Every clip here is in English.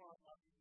want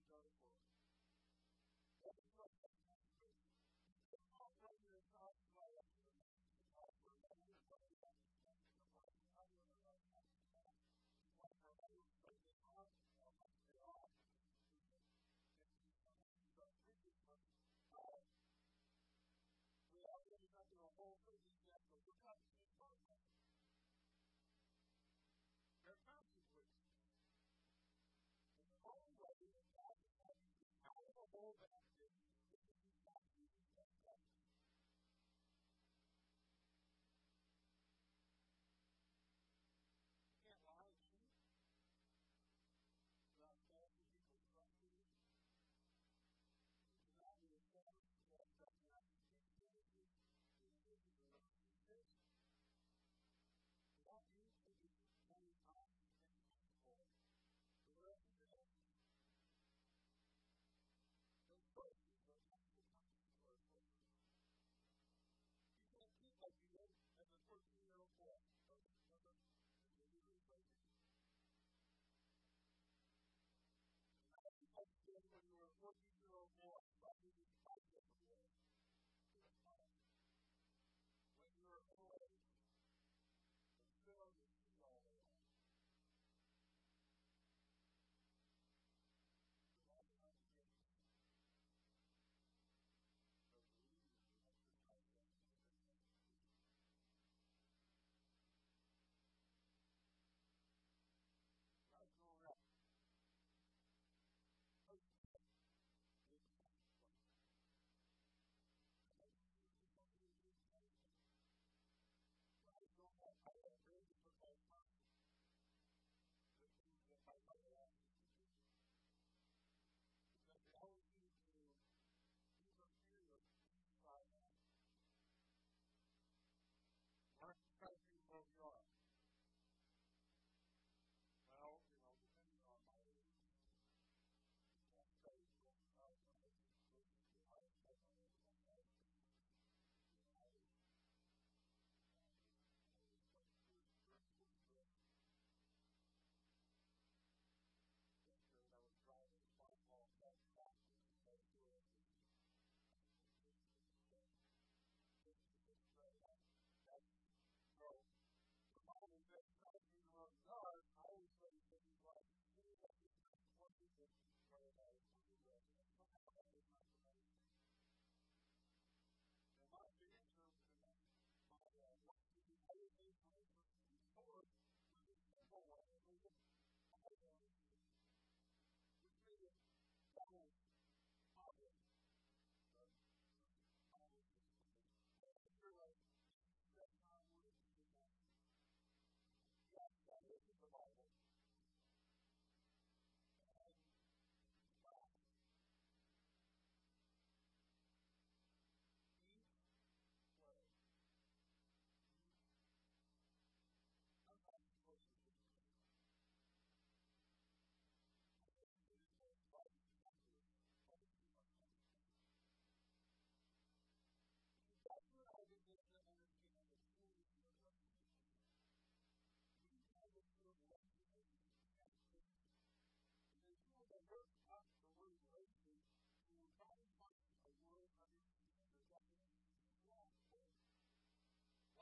in the Bible.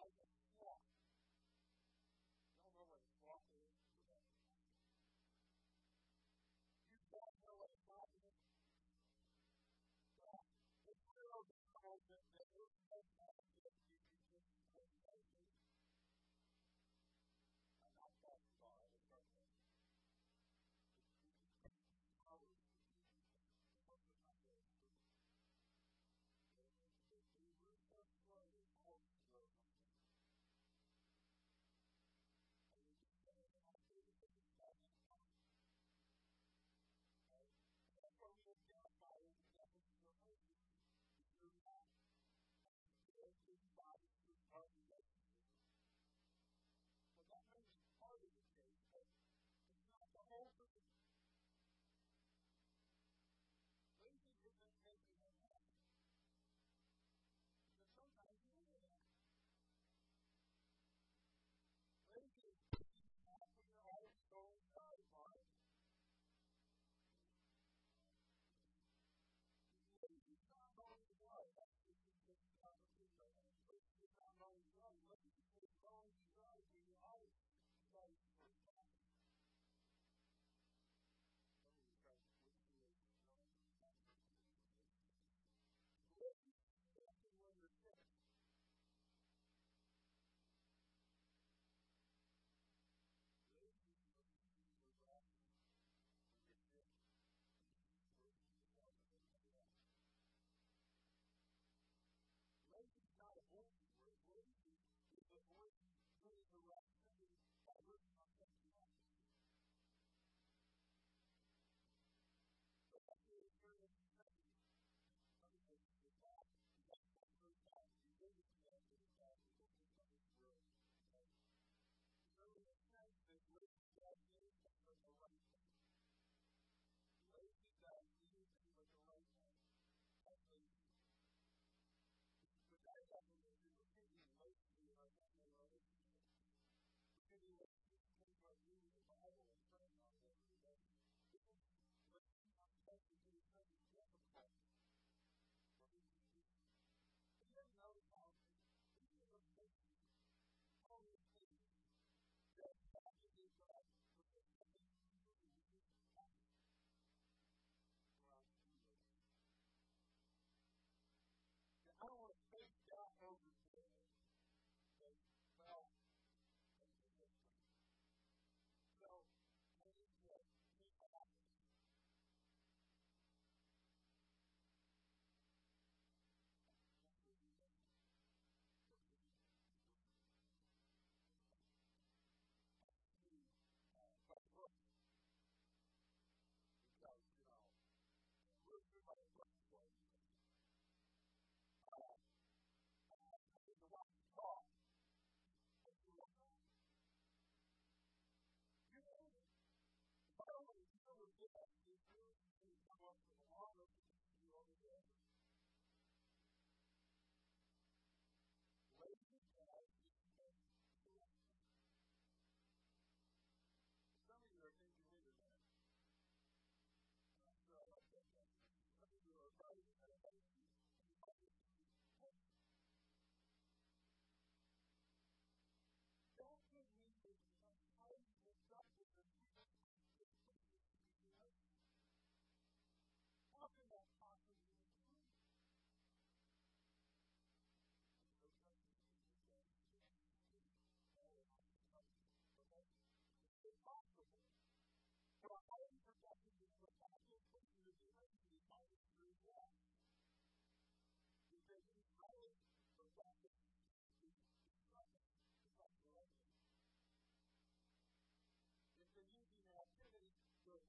God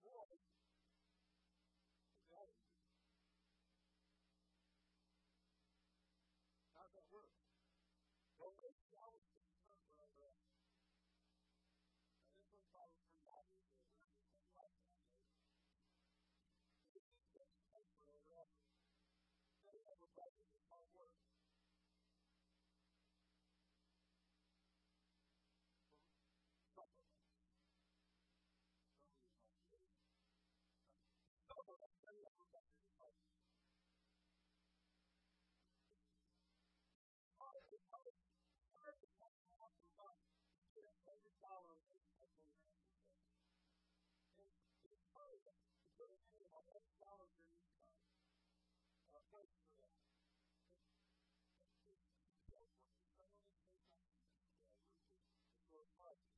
to avoid, the value. How does that work? Well, it's always the term for our And this one's probably is just for our Say that we're practicing hard work. follow Uh, thanks for that. Someone is based on versus the short part. It's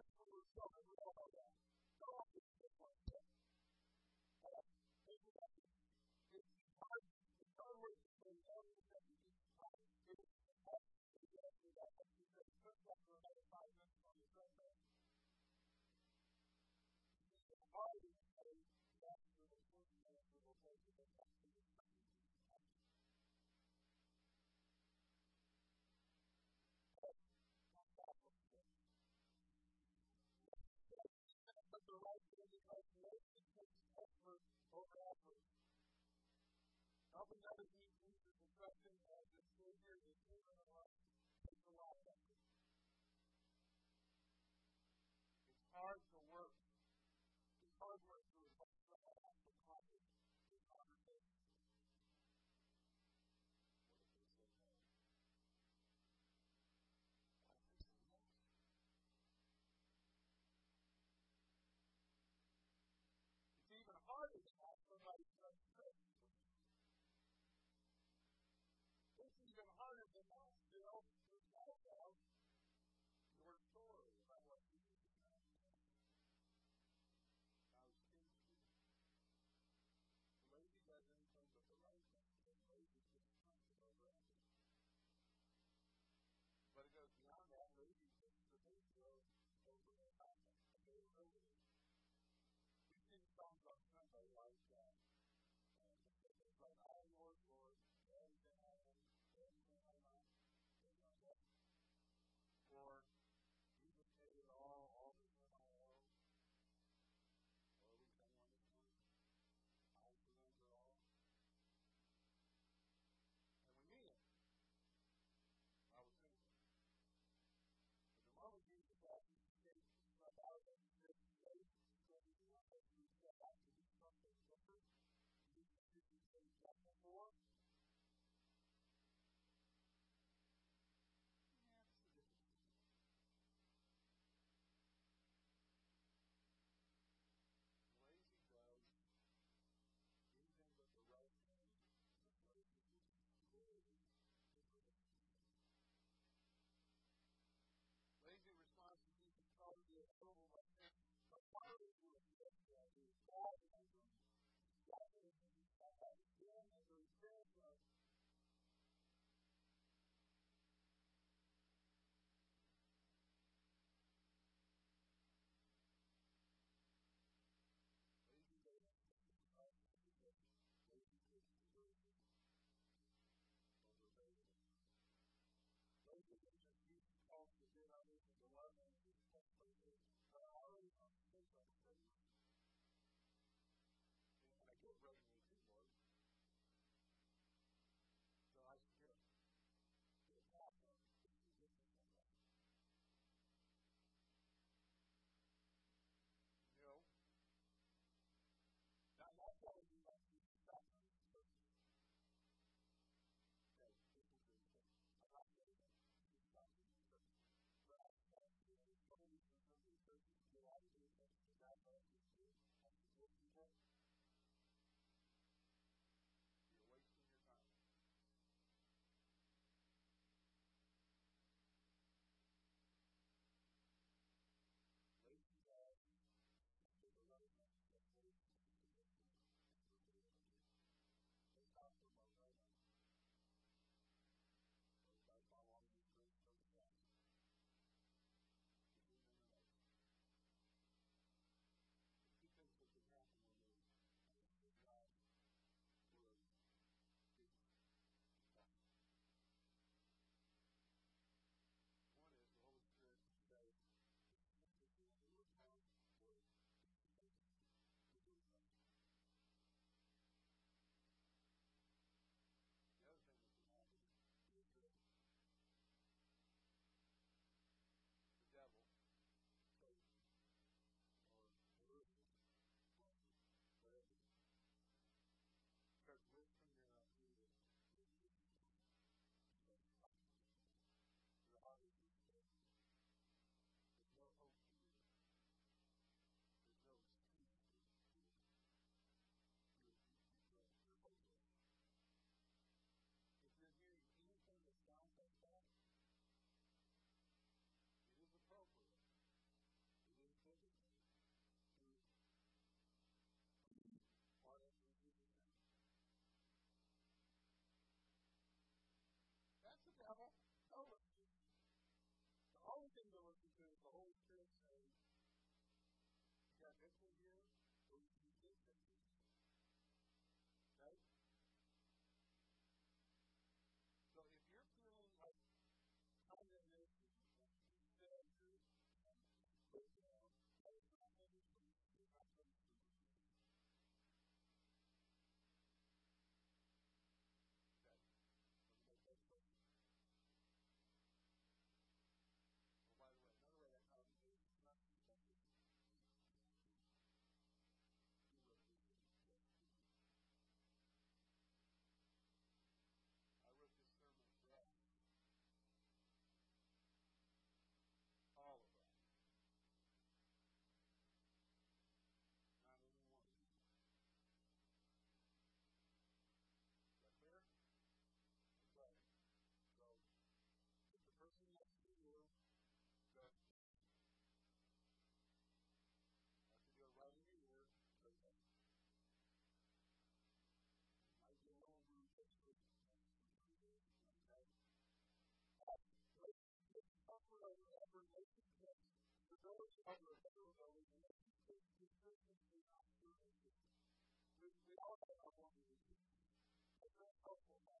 over Bible Thank you.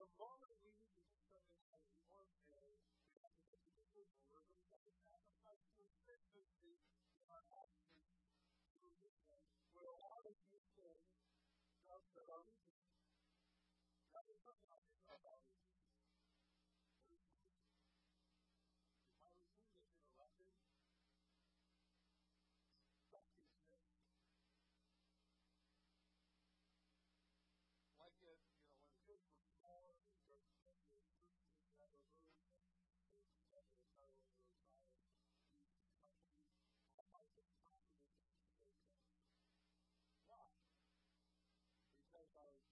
the moment we need to determine as one day as an individual that we have to sacrifice consistency in our actions to religion would allow us to say, God said our religion. God is not God, it's not our religion. What is it? If my religion is interrupted, something's about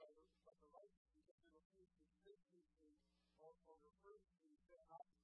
by the, by the righteous because they refuse to sit on, on referring to the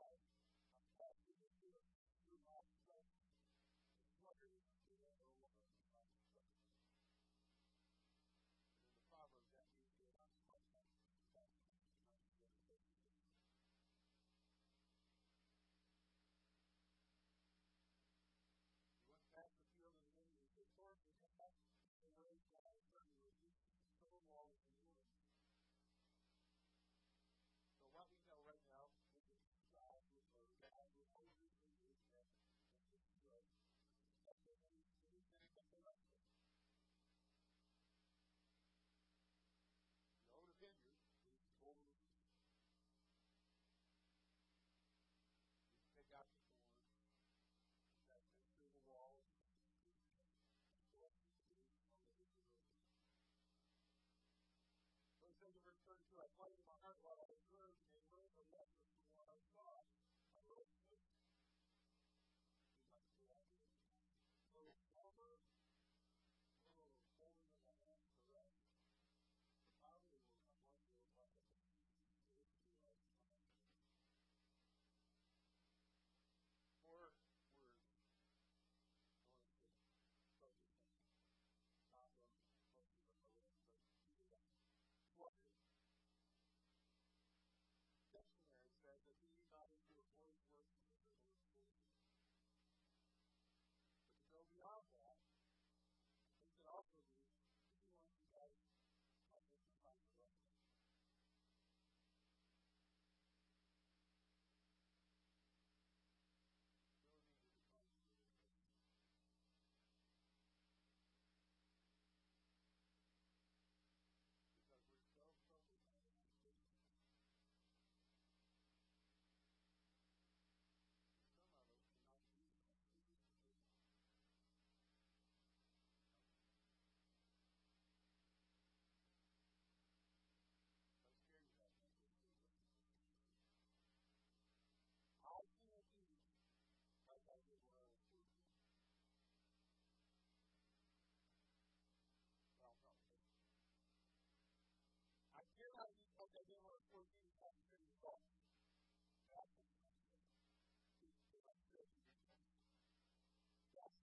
like,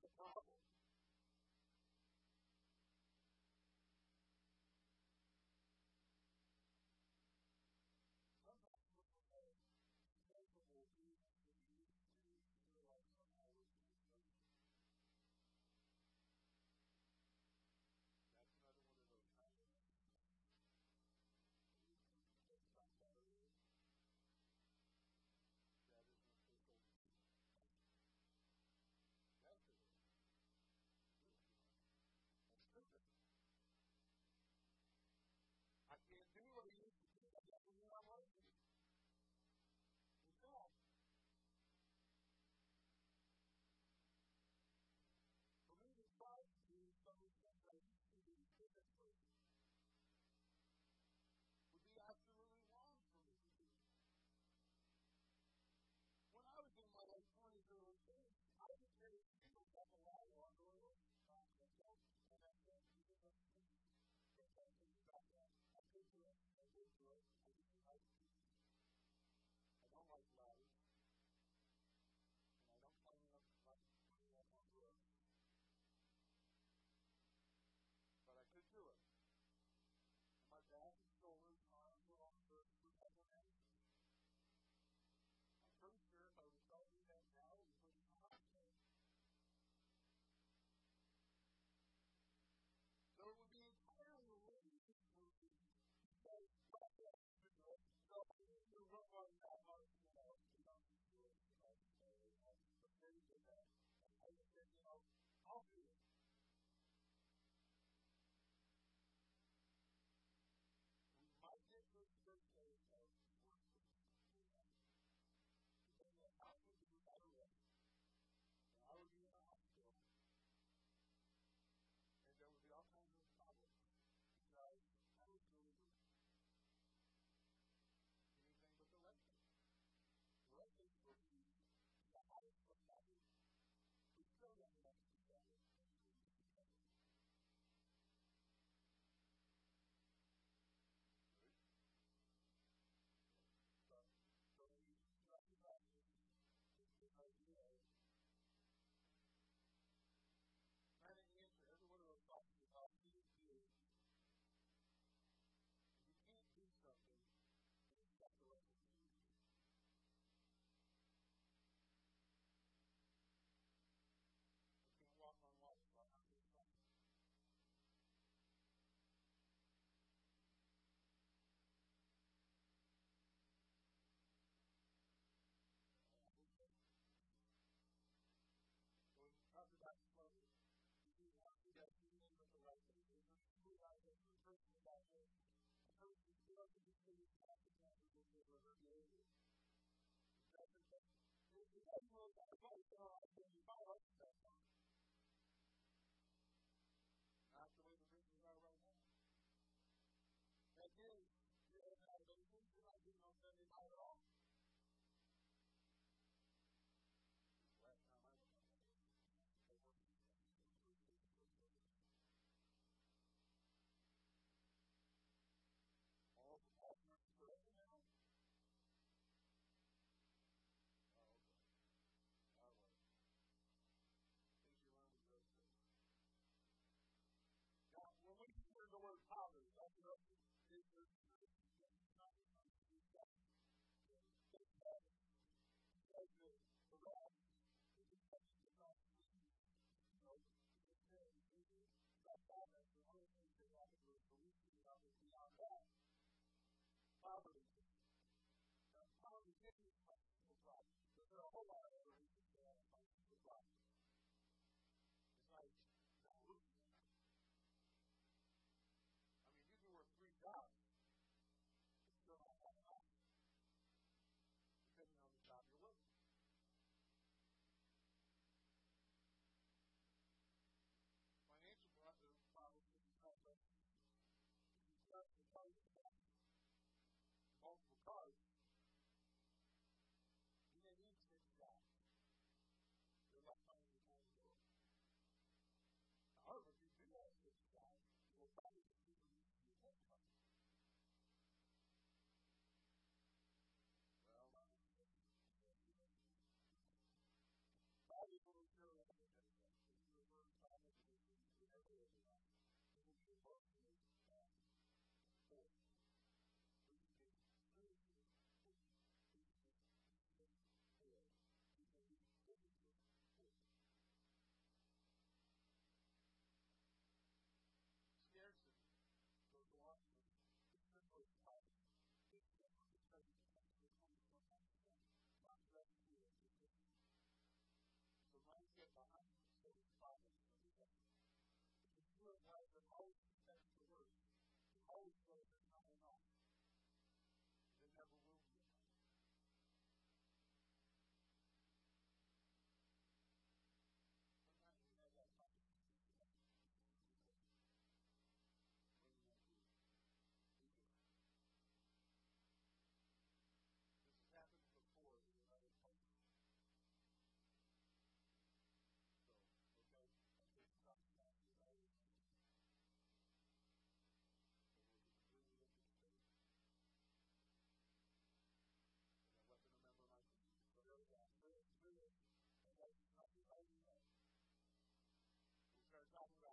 the problem. I Not the way the reasons are right now. That is not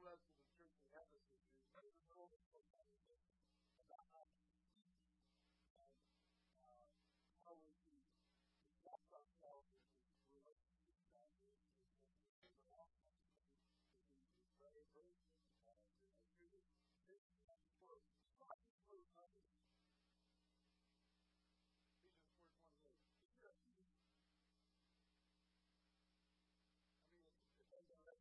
the rest of the church in Ephesus is very little about how to and uh, how we can conduct ourselves in relationship to God. There's a lot of things we pray for, and there's a big work. Ephesians 4.28. I mean, it's, it's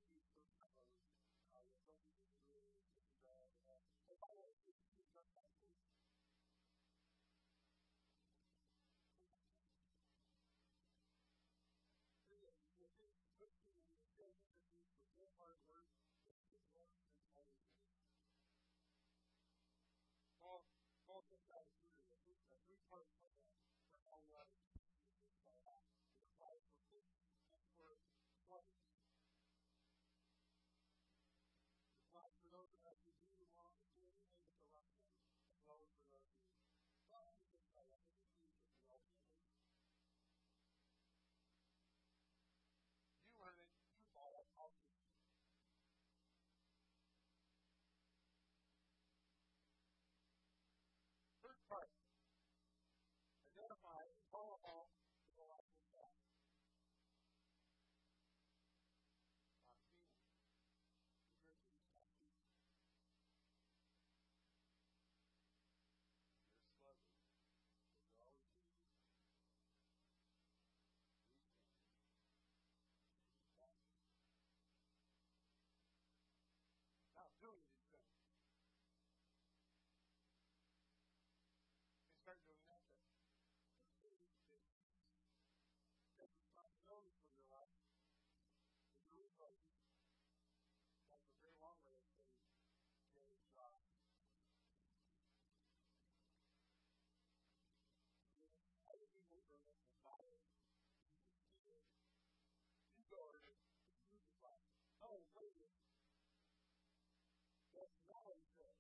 acknowledge that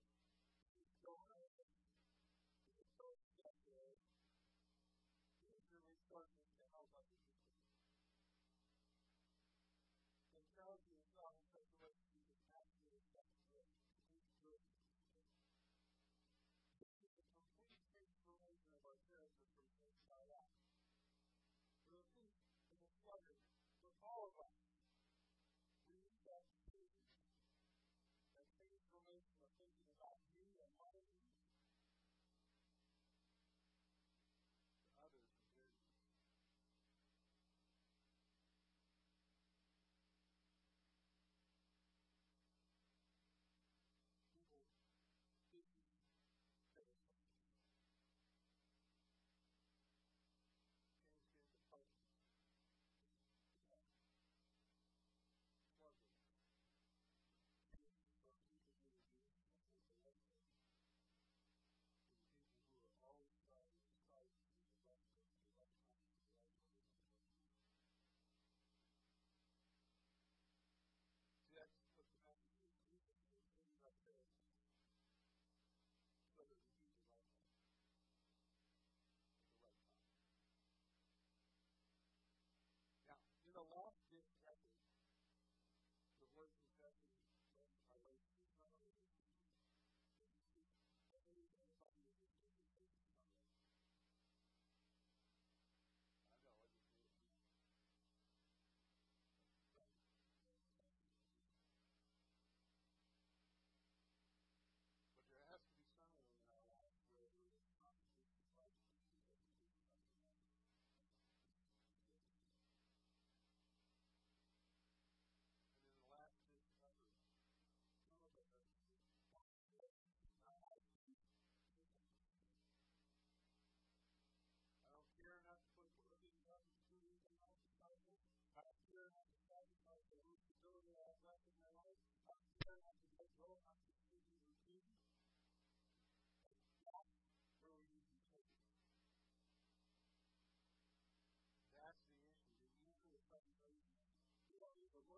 He's God, He's so objective, usually starts to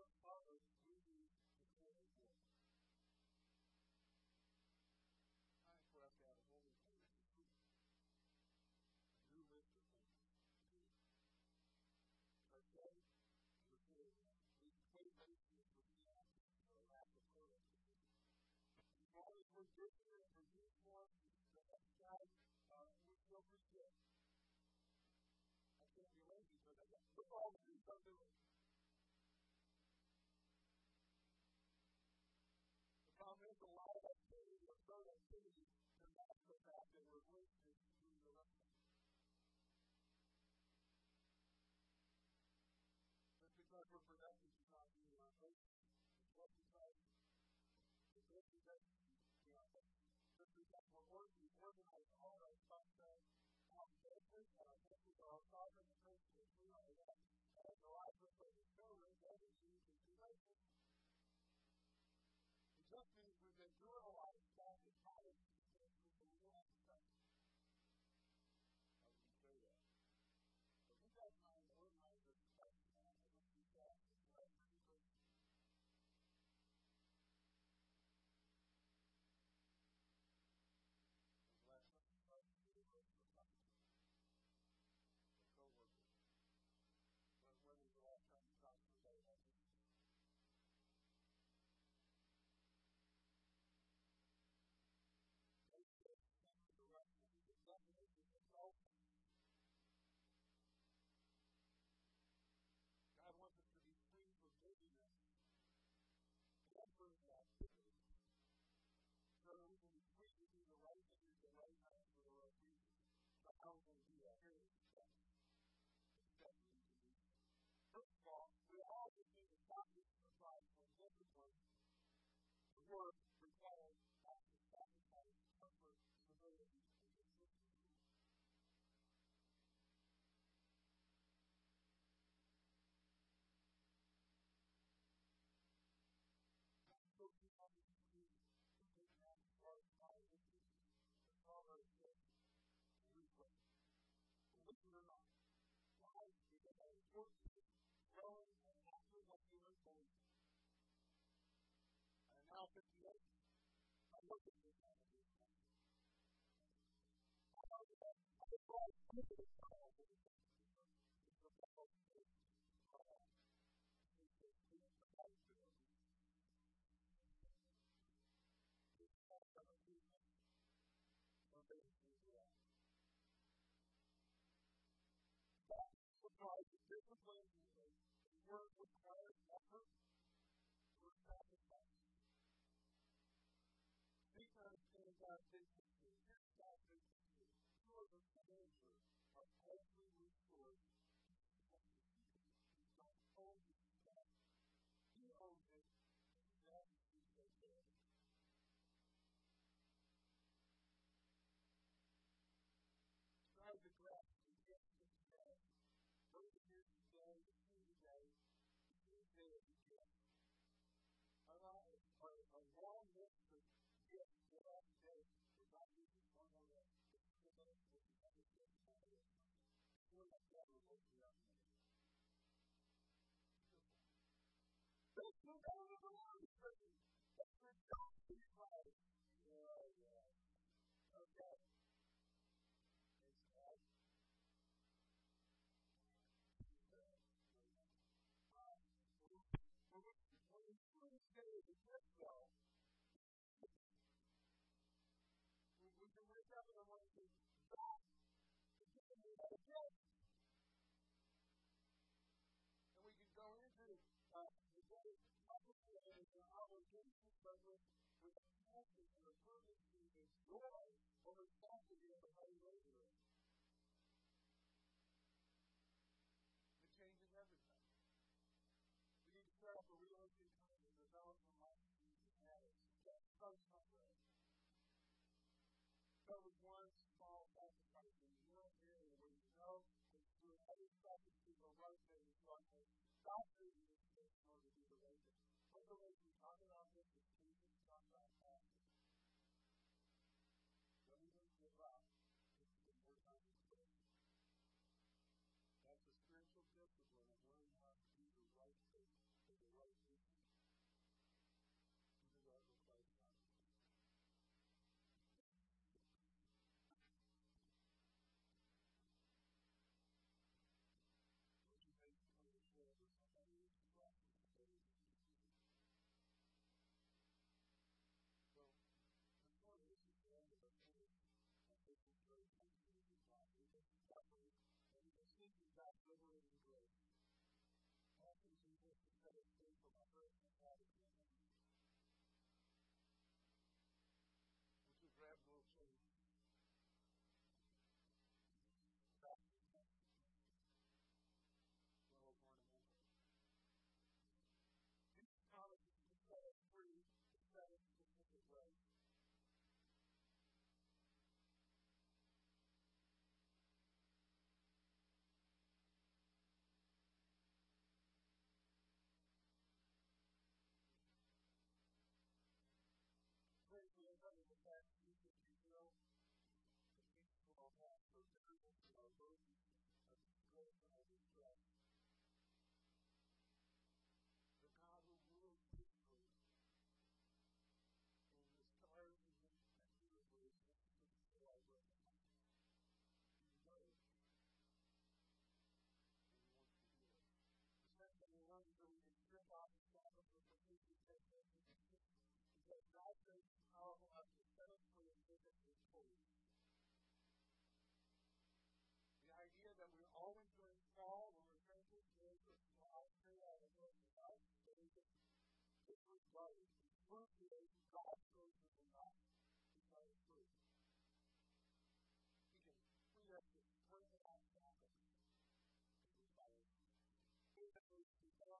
our fathers moving the Holy Spirit. Time for us to have a Holy Spirit to speak. A new list of things to You're the lack see the master fact that we're witness through the lesson. But because we're productive society in our faith, what society, the great possession, you know, just because we're working, organized all our functions, our judgment, our judgment, our sovereign principles, we are that, as the life of the children, that is used in relation. It just means word requires sacrifice, comfort, humility, and consistency. Believe it or not, God is working. applies to discipline, work requires to the service with passion and a purpose to enjoy a responsibility of how you labor it. Changes everything. We need to set up a realistic time to develop the life of Jesus matters. That's so much. That once those who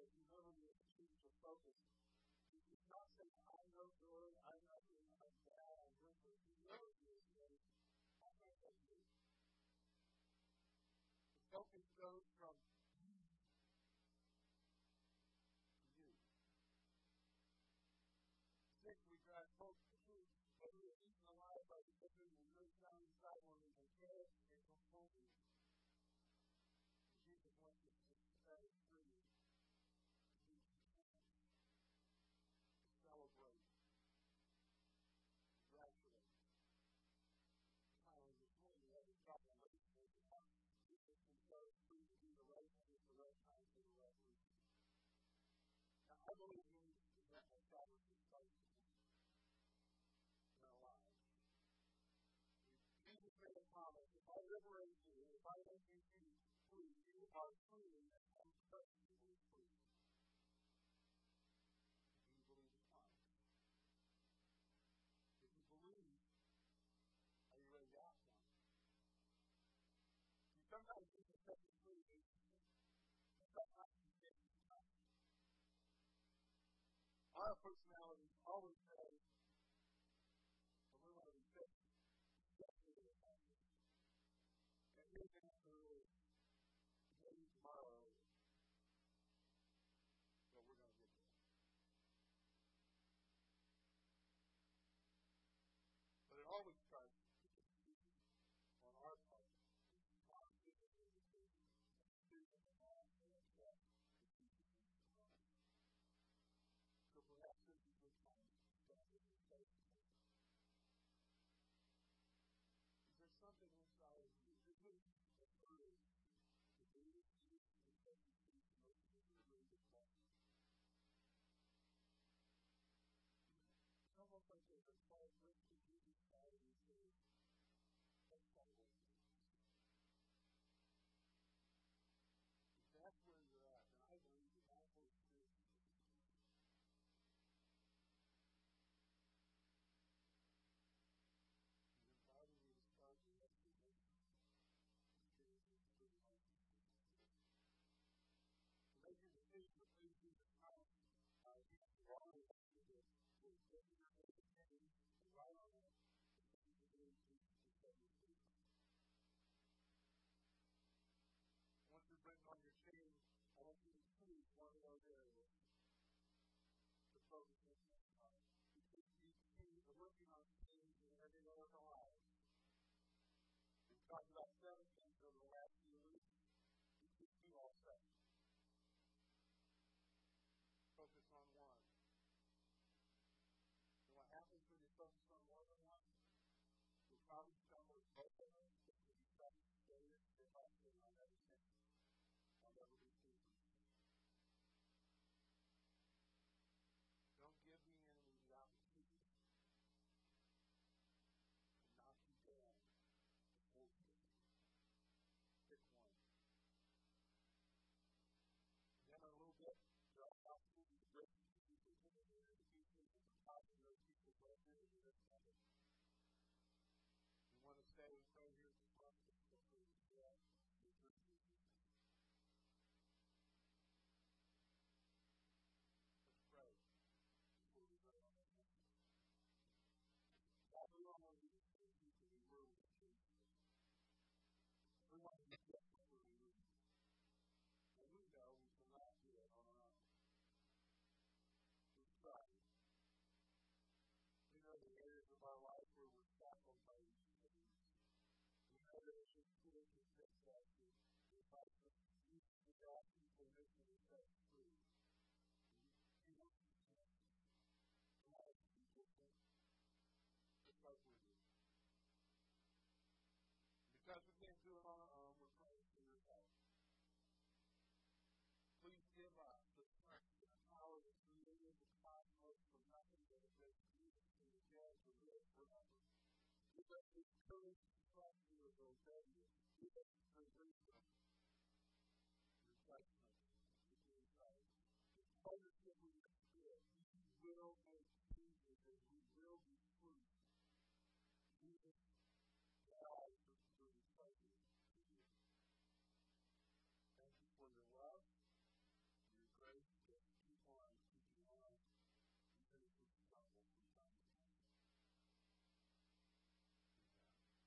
that you no longer choose your focus. You not say, I know good, I know good, I know bad, I know good. You know this, I know that good. The focus goes from sick, we drive folks to food, but we are eaten alive by the bitter and we down inside when believe me, that will probably be in our lives. Jesus made a promise if I liberate you, if I make you free, you are free and personality always about 7 things over the last few weeks. You can do all seven. Focus on one. And what happens when you focus on give us the courage to fight you of rebellion. Give us the